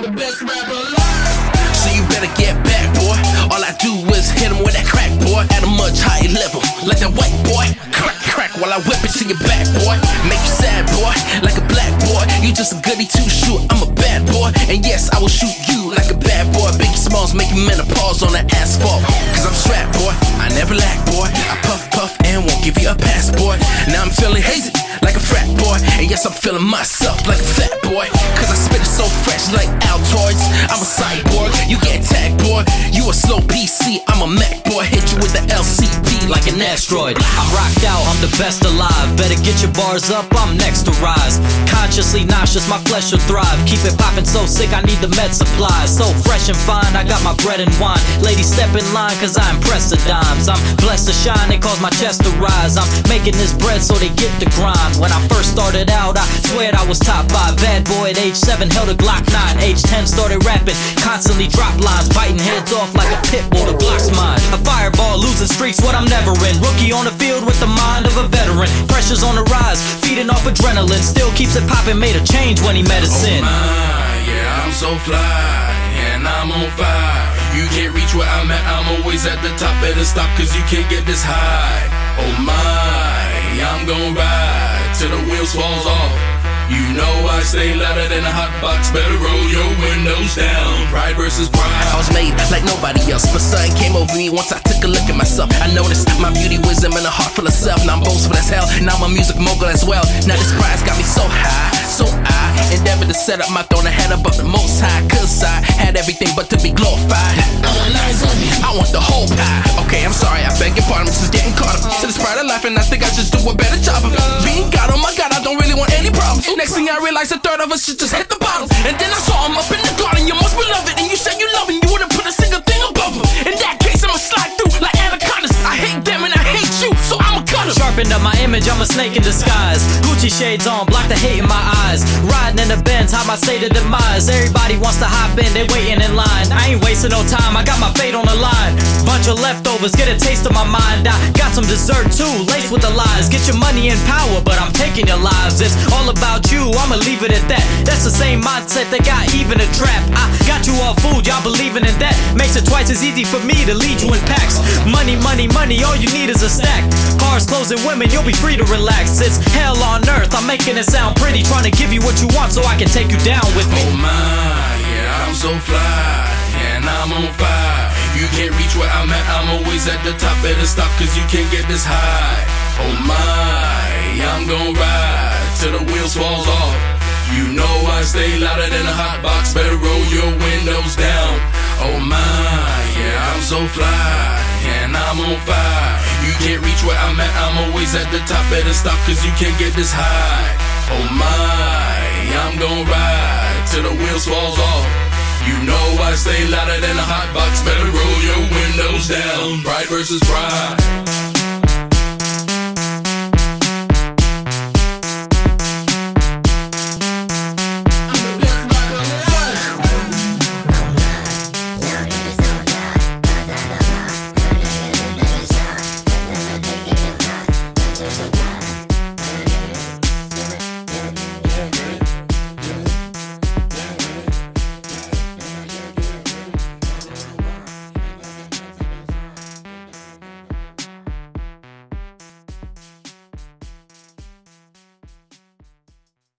The best rapper alive. So you better get back, boy. All I do is hit him with that crack, boy. At a much higher level, like that white boy. Crack, crack while I whip it to your back, boy. Make you sad, boy, like a black boy. You just a goody two shoot. I'm a bad boy, and yes, I will shoot you like a bad boy. Biggie Smalls making menopause on the asphalt. Cause I'm strapped, boy. I never lack, boy. I puff, puff, and won't give you a passport. Now I'm feeling hazy, like a frat boy. And yes, I'm feeling myself like a fat boy. Cause I spit it so fresh like. I'm a cyborg, you get tagged, boy. You a slow PC, I'm a Mac boy. Hit you with the LCP like an asteroid. I'm rocked out, I'm the best alive. Better get your bars up, I'm next to rise. Consciously nauseous, my flesh will thrive. Keep it popping so sick, I need the med supply. So fresh and fine, I got my bread and wine. Ladies step in line, cause I impress the dimes. I'm blessed to shine, they cause my chest to rise. I'm making this bread so they get the grind. When I first started out, I swear I was top five. Bad boy at age seven, held a Glock 9. Age 10, started rapping, constantly drop lines, biting heads off like a pit bull. The block's mine. A fireball, losing streaks, what I'm never in. Rookie on the field with the mind of a veteran. Pressure's on the rise, feeding off adrenaline. Still keeps it poppin', made a change when he sin. Oh my, yeah, I'm so fly, and I'm on fire. You can't reach where I'm at, I'm always at the top. Better stop, cause you can't get this high. Oh my, I'm gon' ride till the wheels falls off. You know I stay louder than a hot box. Better roll your windows down. Pride versus pride. I was made like nobody else, but something came over me once I took a look at myself. I noticed my beauty, wisdom, and a heart full of self. Now I'm boastful as hell. Now I'm a music mogul as well. Now this prize got me so high, so I endeavor to set up my throne ahead above the most high. Cause I had everything but to be glorified. I want the whole pie. Okay, I'm sorry, I beg your pardon. I'm getting caught up to this part of life, and I think I just do a better job of being God. Oh my God, I don't really want. Next thing I realized, a third of us just hit the bottom. And then I saw him up Sharpened up my image, I'm a snake in disguise. Gucci shades on, block the hate in my eyes. Riding in the Benz, how my state of demise. Everybody wants to hop in, they waiting in line. I ain't wasting no time, I got my fate on the line. Bunch of leftovers, get a taste of my mind. I got some dessert too, laced with the lies. Get your money and power, but I'm taking your lives. It's all about you, I'ma leave it at that. That's the same mindset that got even a trap. I got you all fooled, y'all believing in that. Makes it twice as easy for me to lead you in packs. Money, money, money, all you need is a stack. Cars, clothes, women, you'll be free to relax. It's hell on earth, I'm making it sound pretty. Trying to give you what you want so I can take you down with me. Oh my, yeah, I'm so fly, and I'm on fire. You can't reach where I'm at, I'm always at the top. Better stop, cause you can't get this high. Oh my, I'm gon' ride till the wheels falls off. You know I stay louder than a hot box. Better roll your windows down. Oh my, yeah, I'm so fly, and I'm on fire. You can't reach where I'm at, I'm always at the top. Better stop, cause you can't get this high. Oh my, I'm gon' ride till the wheels falls off. You know I stay louder than a hot box. Better roll your windows down. Pride versus pride.